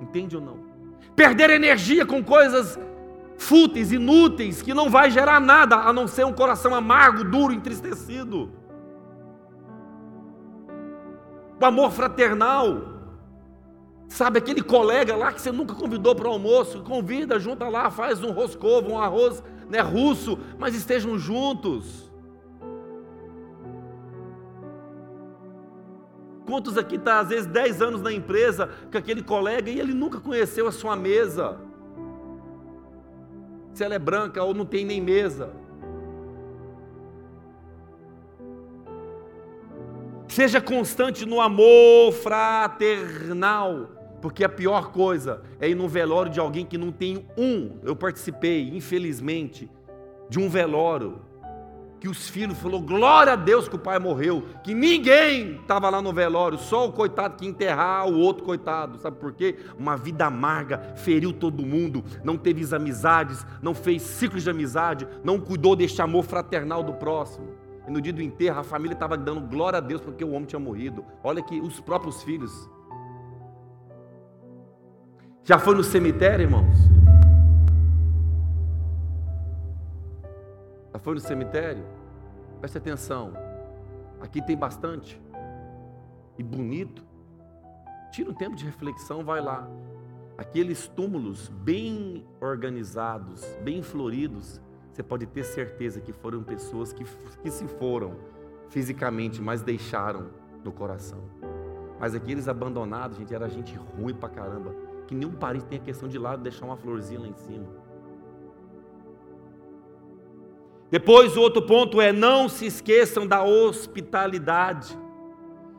Entende ou não? Perder energia com coisas fúteis, inúteis, que não vai gerar nada a não ser um coração amargo, duro, entristecido o amor fraternal. Sabe aquele colega lá que você nunca convidou para o almoço, convida, junta lá, faz um roscovo, um arroz né, russo, mas estejam juntos. Quantos aqui está às vezes 10 anos na empresa com aquele colega e ele nunca conheceu a sua mesa? Se ela é branca ou não tem nem mesa. Seja constante no amor fraternal, porque a pior coisa é ir no velório de alguém que não tem um. Eu participei, infelizmente, de um velório que os filhos falou glória a Deus que o pai morreu, que ninguém estava lá no velório, só o coitado que enterrar o outro coitado, sabe por quê? Uma vida amarga, feriu todo mundo, não teve amizades, não fez ciclos de amizade, não cuidou deste amor fraternal do próximo. E no dia do enterro, a família estava dando glória a Deus porque o homem tinha morrido. Olha que os próprios filhos. Já foi no cemitério, irmãos? Já foi no cemitério? Preste atenção. Aqui tem bastante. E bonito. Tira um tempo de reflexão, vai lá. Aqueles túmulos bem organizados, bem floridos, você pode ter certeza que foram pessoas que, que se foram fisicamente, mas deixaram no coração. Mas aqueles abandonados, gente, era gente ruim pra caramba. Que nenhum parente tem a questão de lá deixar uma florzinha lá em cima. Depois, o outro ponto é: não se esqueçam da hospitalidade.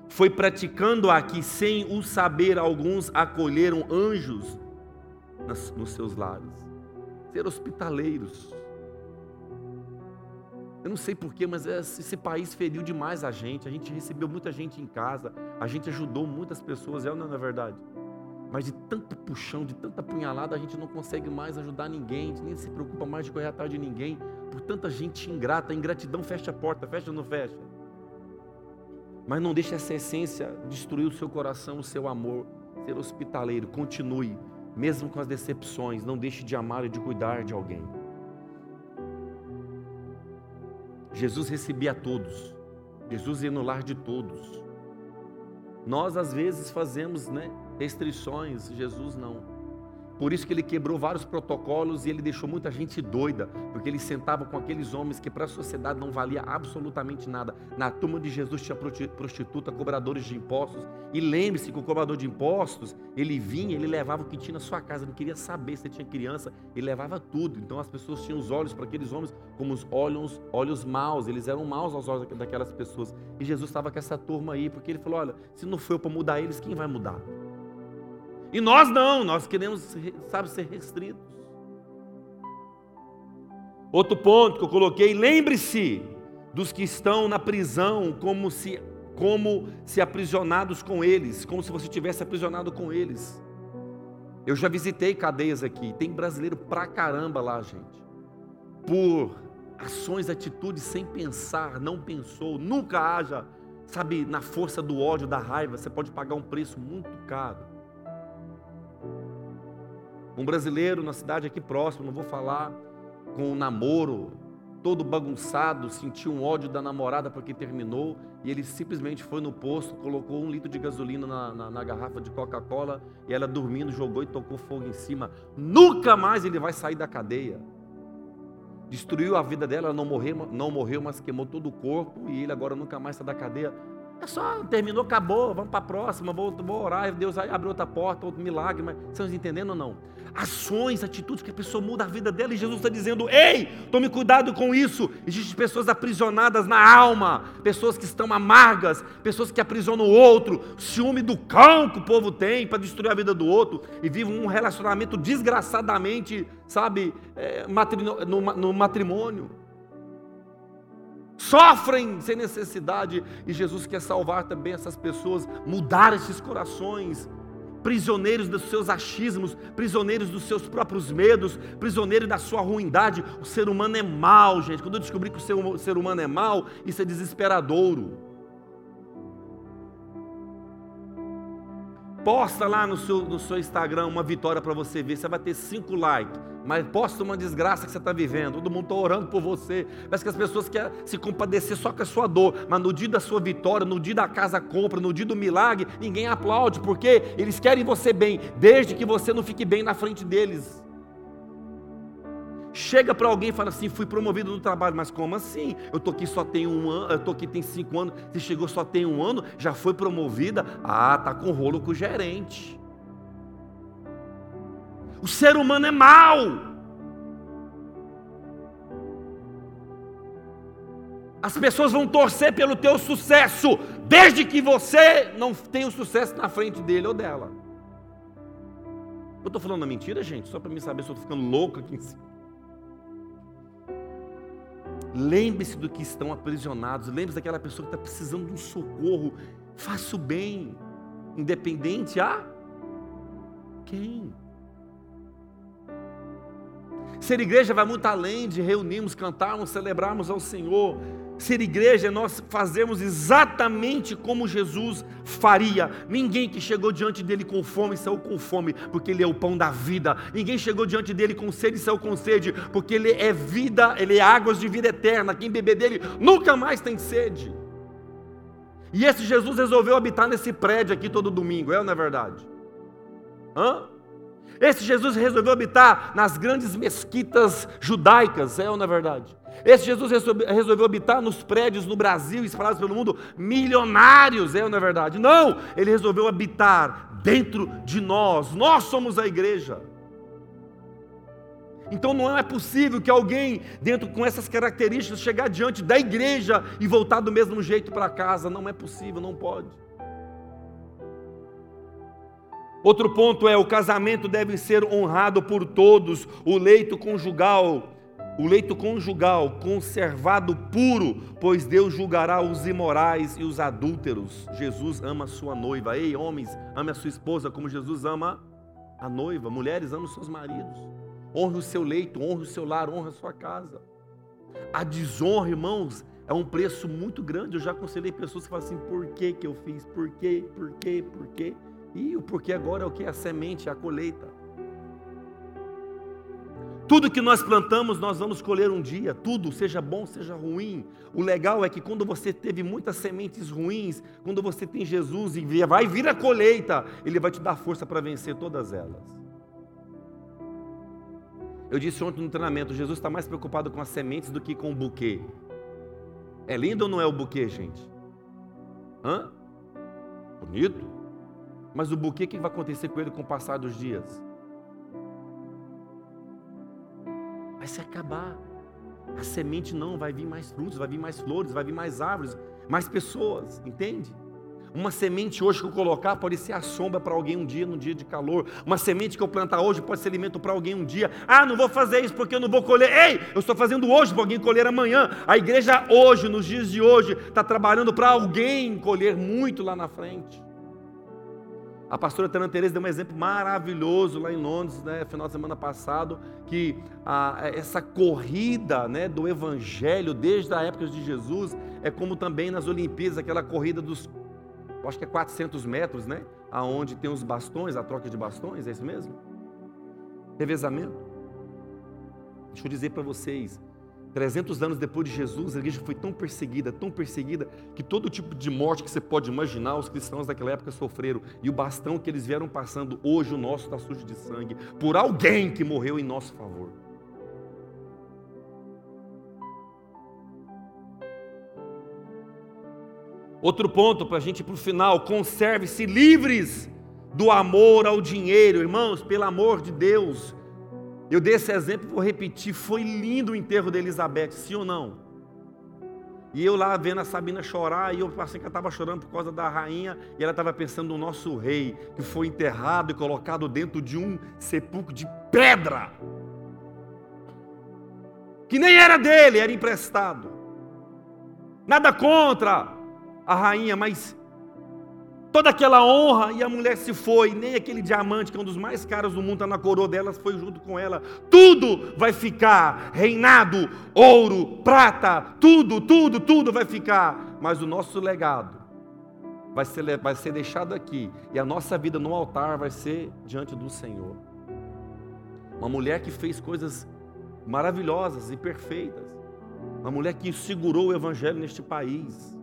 Foi praticando aqui, sem o saber, alguns acolheram anjos nos seus lares. ser hospitaleiros. Eu não sei porquê, mas esse país feriu demais a gente. A gente recebeu muita gente em casa, a gente ajudou muitas pessoas, é ou não é verdade? Mas de tanto puxão, de tanta punhalada, a gente não consegue mais ajudar ninguém, a gente nem se preocupa mais de correr atrás de ninguém, por tanta gente ingrata. Ingratidão fecha a porta, fecha ou não fecha? Mas não deixe essa essência destruir o seu coração, o seu amor, ser hospitaleiro. Continue, mesmo com as decepções, não deixe de amar e de cuidar de alguém. Jesus recebia todos, Jesus ia no lar de todos. Nós às vezes fazemos, né, restrições, Jesus não. Por isso que ele quebrou vários protocolos e ele deixou muita gente doida, porque ele sentava com aqueles homens que para a sociedade não valia absolutamente nada. Na turma de Jesus tinha prostituta, cobradores de impostos. E lembre-se que o cobrador de impostos, ele vinha, ele levava o que tinha na sua casa, não queria saber se tinha criança, ele levava tudo. Então as pessoas tinham os olhos para aqueles homens como os olhos, olhos maus, eles eram maus aos olhos daquelas pessoas. E Jesus estava com essa turma aí, porque ele falou: olha, se não foi para mudar eles, quem vai mudar? E nós não, nós queremos, sabe, ser restritos. Outro ponto que eu coloquei, lembre-se dos que estão na prisão como se como se aprisionados com eles, como se você tivesse aprisionado com eles. Eu já visitei cadeias aqui, tem brasileiro pra caramba lá, gente. Por ações, atitudes sem pensar, não pensou, nunca haja, sabe, na força do ódio, da raiva, você pode pagar um preço muito caro. Um brasileiro na cidade aqui próximo, não vou falar, com um namoro todo bagunçado, sentiu um ódio da namorada porque terminou, e ele simplesmente foi no posto, colocou um litro de gasolina na, na, na garrafa de Coca-Cola, e ela dormindo, jogou e tocou fogo em cima. Nunca mais ele vai sair da cadeia. Destruiu a vida dela, ela não morreu, não morreu, mas queimou todo o corpo, e ele agora nunca mais sai da cadeia. É só, terminou, acabou, vamos para a próxima, vou, vou orar, Deus abre outra porta, outro milagre, mas vocês entendendo ou não? Ações, atitudes que a pessoa muda a vida dela e Jesus está dizendo: ei, tome cuidado com isso. Existem pessoas aprisionadas na alma, pessoas que estão amargas, pessoas que aprisionam o outro, ciúme do cão que o povo tem para destruir a vida do outro e vivem um relacionamento desgraçadamente, sabe, é, no matrimônio sofrem sem necessidade, e Jesus quer salvar também essas pessoas, mudar esses corações, prisioneiros dos seus achismos, prisioneiros dos seus próprios medos, prisioneiros da sua ruindade. O ser humano é mal, gente. Quando eu descobri que o ser humano é mal, isso é desesperadouro. Posta lá no seu, no seu Instagram uma vitória para você ver, você vai ter cinco likes. Mas posta uma desgraça que você está vivendo, todo mundo está orando por você. Parece que as pessoas querem se compadecer só com a sua dor, mas no dia da sua vitória, no dia da casa compra, no dia do milagre, ninguém aplaude, porque eles querem você bem, desde que você não fique bem na frente deles. Chega para alguém e fala assim: fui promovido no trabalho, mas como assim? Eu estou aqui só tem um ano, eu estou aqui tem cinco anos, se chegou só tem um ano, já foi promovida? Ah, tá com rolo com o gerente. O ser humano é mau. As pessoas vão torcer pelo teu sucesso, desde que você não tenha o sucesso na frente dele ou dela. Eu estou falando uma mentira, gente? Só para me saber se eu estou ficando louco aqui em cima. Lembre-se do que estão aprisionados. Lembre-se daquela pessoa que está precisando de um socorro. Faça o bem, independente a quem. Ser igreja vai muito além de reunirmos, cantarmos, celebrarmos ao Senhor. Ser igreja é nós fazermos exatamente como Jesus faria. Ninguém que chegou diante dele com fome saiu com fome, porque ele é o pão da vida. Ninguém chegou diante dele com sede saiu com sede, porque ele é vida, ele é águas de vida eterna. Quem beber dele nunca mais tem sede. E esse Jesus resolveu habitar nesse prédio aqui todo domingo, é ou não é verdade? Hã? Esse Jesus resolveu habitar nas grandes mesquitas judaicas, é ou não é verdade? Esse Jesus resolveu habitar nos prédios no Brasil, espalhados pelo mundo, milionários, é ou não é verdade? Não, ele resolveu habitar dentro de nós, nós somos a igreja. Então não é possível que alguém, dentro com essas características, chegar diante da igreja e voltar do mesmo jeito para casa. Não é possível, não pode. Outro ponto é: o casamento deve ser honrado por todos, o leito conjugal, o leito conjugal conservado puro, pois Deus julgará os imorais e os adúlteros. Jesus ama a sua noiva. Ei, homens, ame a sua esposa como Jesus ama a noiva. Mulheres, ame os seus maridos. Honre o seu leito, honre o seu lar, honre a sua casa. A desonra, irmãos, é um preço muito grande. Eu já aconselhei pessoas que falam assim: por que, que eu fiz? Por quê? Por quê? Por quê? E o porquê agora é o que? A semente, a colheita. Tudo que nós plantamos, nós vamos colher um dia, tudo, seja bom, seja ruim. O legal é que quando você teve muitas sementes ruins, quando você tem Jesus e vai vir a colheita, Ele vai te dar força para vencer todas elas. Eu disse ontem no treinamento: Jesus está mais preocupado com as sementes do que com o buquê. É lindo ou não é o buquê, gente? Hã? Bonito. Mas o buquê, o que vai acontecer com ele com o passar dos dias? Vai se acabar. A semente não, vai vir mais frutos, vai vir mais flores, vai vir mais árvores, mais pessoas, entende? Uma semente hoje que eu colocar pode ser a sombra para alguém um dia, num dia de calor. Uma semente que eu plantar hoje pode ser alimento para alguém um dia. Ah, não vou fazer isso porque eu não vou colher. Ei, eu estou fazendo hoje para alguém colher amanhã. A igreja hoje, nos dias de hoje, está trabalhando para alguém colher muito lá na frente. A pastora Tana Teresa deu um exemplo maravilhoso lá em Londres, né, final de semana passado, que a, essa corrida né, do Evangelho desde a época de Jesus é como também nas Olimpíadas, aquela corrida dos, acho que é 400 metros, né, aonde tem os bastões, a troca de bastões, é isso mesmo? Revezamento. Deixa eu dizer para vocês, 300 anos depois de Jesus, a igreja foi tão perseguida, tão perseguida, que todo tipo de morte que você pode imaginar, os cristãos daquela época sofreram. E o bastão que eles vieram passando, hoje o nosso está sujo de sangue, por alguém que morreu em nosso favor. Outro ponto para a gente ir para o final: conserve-se livres do amor ao dinheiro, irmãos, pelo amor de Deus. Eu dei esse exemplo, vou repetir. Foi lindo o enterro de Elizabeth, sim ou não? E eu lá vendo a Sabina chorar, e eu assim que ela estava chorando por causa da rainha, e ela estava pensando no nosso rei, que foi enterrado e colocado dentro de um sepulcro de pedra, que nem era dele, era emprestado. Nada contra a rainha, mas toda aquela honra e a mulher se foi, nem aquele diamante que é um dos mais caros do mundo está na coroa delas, foi junto com ela. Tudo vai ficar, reinado, ouro, prata, tudo, tudo, tudo vai ficar. Mas o nosso legado vai ser, vai ser deixado aqui e a nossa vida no altar vai ser diante do Senhor. Uma mulher que fez coisas maravilhosas e perfeitas. Uma mulher que segurou o evangelho neste país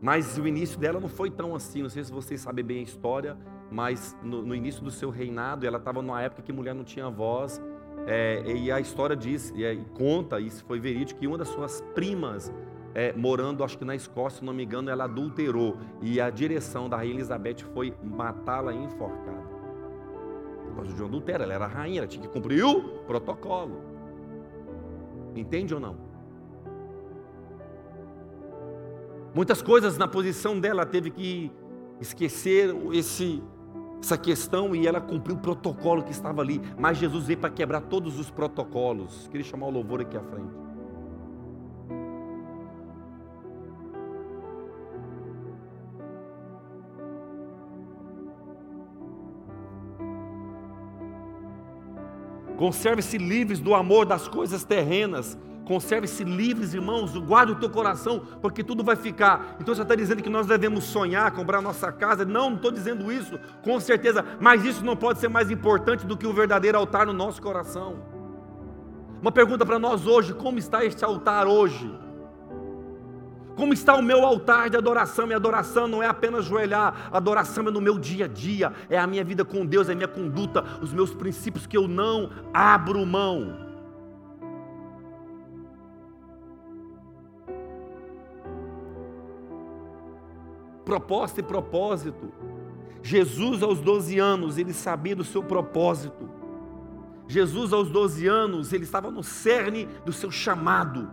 mas o início dela não foi tão assim. Não sei se vocês sabem bem a história, mas no, no início do seu reinado, ela estava numa época que mulher não tinha voz. É, e a história diz, e, é, conta, isso foi verídico, que uma das suas primas, é, morando acho que na Escócia, se não me engano, ela adulterou. E a direção da rainha Elizabeth foi matá-la enforcada. Por causa de um adultério, ela era rainha, ela tinha que cumprir o protocolo. Entende ou não? Muitas coisas na posição dela teve que esquecer esse, essa questão e ela cumpriu o protocolo que estava ali. Mas Jesus veio para quebrar todos os protocolos. Queria chamar o louvor aqui à frente. Conserve-se livres do amor das coisas terrenas Conserve-se livres, irmãos, guarde o teu coração, porque tudo vai ficar. Então você está dizendo que nós devemos sonhar, comprar nossa casa. Não, não estou dizendo isso, com certeza, mas isso não pode ser mais importante do que o verdadeiro altar no nosso coração. Uma pergunta para nós hoje: como está este altar hoje? Como está o meu altar de adoração? E adoração não é apenas joelhar, adoração é no meu dia a dia, é a minha vida com Deus, é a minha conduta, os meus princípios que eu não abro mão. Proposta e propósito. Jesus, aos 12 anos, ele sabia do seu propósito. Jesus, aos 12 anos, ele estava no cerne do seu chamado.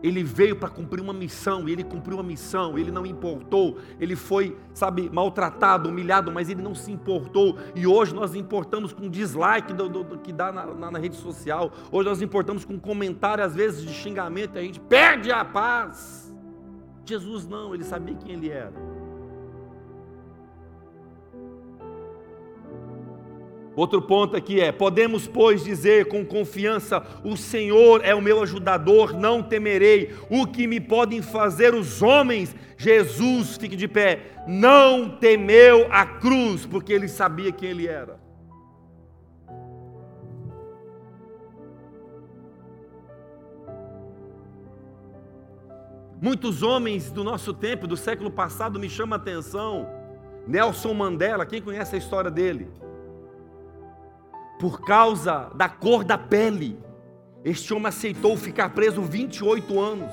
Ele veio para cumprir uma missão, e ele cumpriu uma missão, ele não importou, ele foi, sabe, maltratado, humilhado, mas ele não se importou. E hoje nós importamos com dislike do, do, do que dá na, na, na, rede social, hoje nós importamos com comentário, às vezes, de xingamento, e a gente perde a paz. Jesus não, ele sabia quem ele era. Outro ponto aqui é: podemos, pois, dizer com confiança: O Senhor é o meu ajudador, não temerei. O que me podem fazer os homens? Jesus, fique de pé, não temeu a cruz, porque ele sabia quem ele era. Muitos homens do nosso tempo, do século passado, me chamam a atenção. Nelson Mandela, quem conhece a história dele? Por causa da cor da pele. Este homem aceitou ficar preso 28 anos.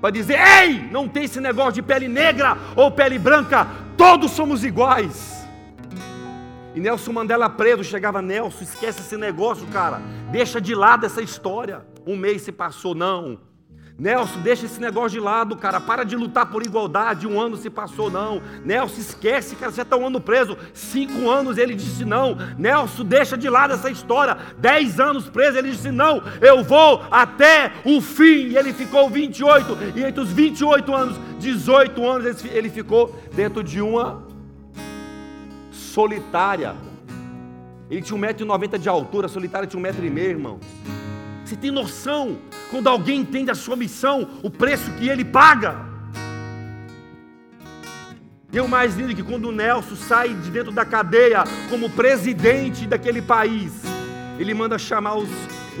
Para dizer: ei, não tem esse negócio de pele negra ou pele branca, todos somos iguais. E Nelson Mandela preso, chegava Nelson, esquece esse negócio, cara. Deixa de lado essa história. Um mês se passou, não. Nelson, deixa esse negócio de lado, cara. Para de lutar por igualdade. Um ano se passou, não. Nelson, esquece, cara. Você está um ano preso. Cinco anos ele disse não. Nelson, deixa de lado essa história. Dez anos preso, ele disse não. Eu vou até o fim. E ele ficou 28. E entre os 28 anos, 18 anos, ele ficou dentro de uma solitária. Ele tinha 1,90m de altura, solitária tinha 1,5m, irmãos. Você tem noção quando alguém entende a sua missão, o preço que ele paga? E o mais lindo que quando o Nelson sai de dentro da cadeia como presidente daquele país, ele manda chamar os,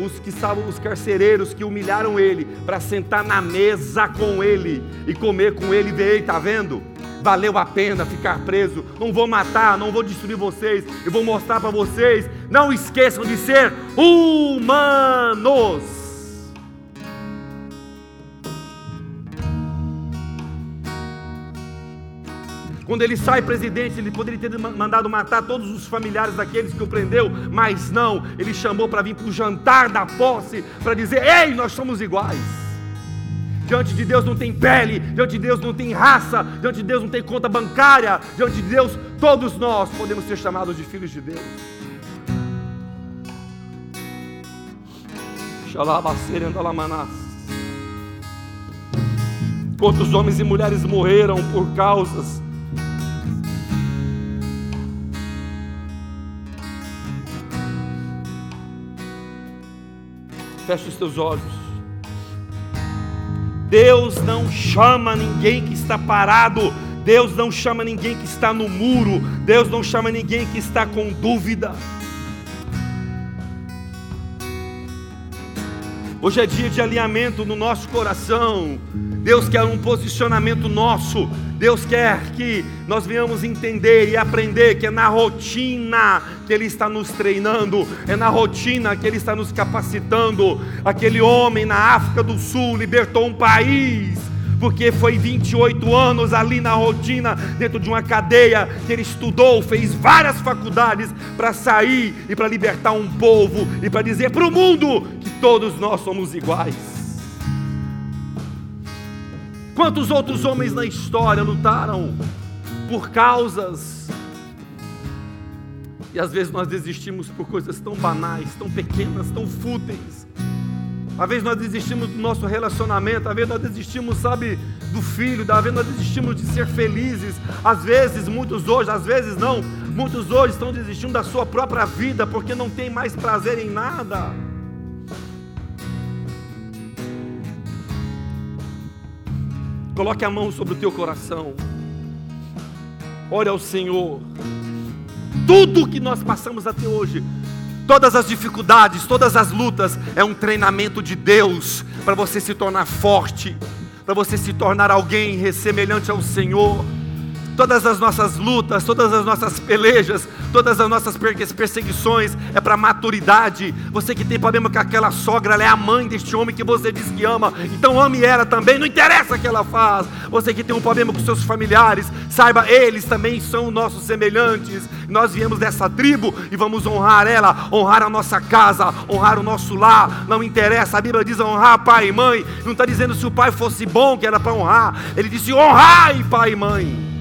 os que estavam os carcereiros que humilharam ele para sentar na mesa com ele e comer com ele. Vê, tá vendo? Valeu a pena ficar preso. Não vou matar, não vou destruir vocês. Eu vou mostrar para vocês. Não esqueçam de ser humanos. Quando ele sai presidente, ele poderia ter mandado matar todos os familiares daqueles que o prendeu, mas não, ele chamou para vir para o jantar da posse, para dizer: Ei, nós somos iguais. Diante de Deus não tem pele, diante de Deus não tem raça, diante de Deus não tem conta bancária, diante de Deus todos nós podemos ser chamados de filhos de Deus. Quantos homens e mulheres morreram por causas Feche os teus olhos. Deus não chama ninguém que está parado, Deus não chama ninguém que está no muro, Deus não chama ninguém que está com dúvida. Hoje é dia de alinhamento no nosso coração. Deus quer um posicionamento nosso. Deus quer que nós venhamos entender e aprender que é na rotina que Ele está nos treinando, é na rotina que Ele está nos capacitando. Aquele homem na África do Sul libertou um país porque foi 28 anos ali na rotina, dentro de uma cadeia, que ele estudou, fez várias faculdades para sair e para libertar um povo e para dizer para o mundo todos nós somos iguais. Quantos outros homens na história lutaram por causas e às vezes nós desistimos por coisas tão banais, tão pequenas, tão fúteis. Às vezes nós desistimos do nosso relacionamento, às vezes nós desistimos, sabe, do filho, às vezes nós desistimos de ser felizes. Às vezes, muitos hoje, às vezes não, muitos hoje estão desistindo da sua própria vida porque não tem mais prazer em nada. Coloque a mão sobre o teu coração. Ore ao Senhor. Tudo que nós passamos até hoje, todas as dificuldades, todas as lutas, é um treinamento de Deus para você se tornar forte, para você se tornar alguém semelhante ao Senhor. Todas as nossas lutas, todas as nossas pelejas, todas as nossas perseguições é para maturidade. Você que tem problema com aquela sogra, ela é a mãe deste homem que você diz que ama, então ame ela também, não interessa o que ela faz. Você que tem um problema com seus familiares, saiba, eles também são nossos semelhantes. Nós viemos dessa tribo e vamos honrar ela, honrar a nossa casa, honrar o nosso lar. Não interessa, a Bíblia diz honrar pai e mãe. Não está dizendo se o pai fosse bom que era para honrar, ele disse honrai pai e mãe.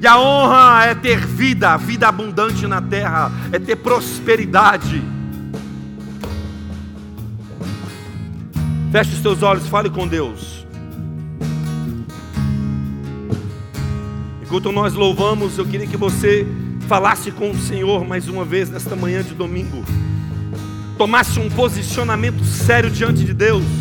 E a honra é ter vida, vida abundante na terra, é ter prosperidade. Feche os teus olhos, fale com Deus. Enquanto nós louvamos, eu queria que você falasse com o Senhor mais uma vez nesta manhã de domingo. Tomasse um posicionamento sério diante de Deus